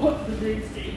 What's the deuce,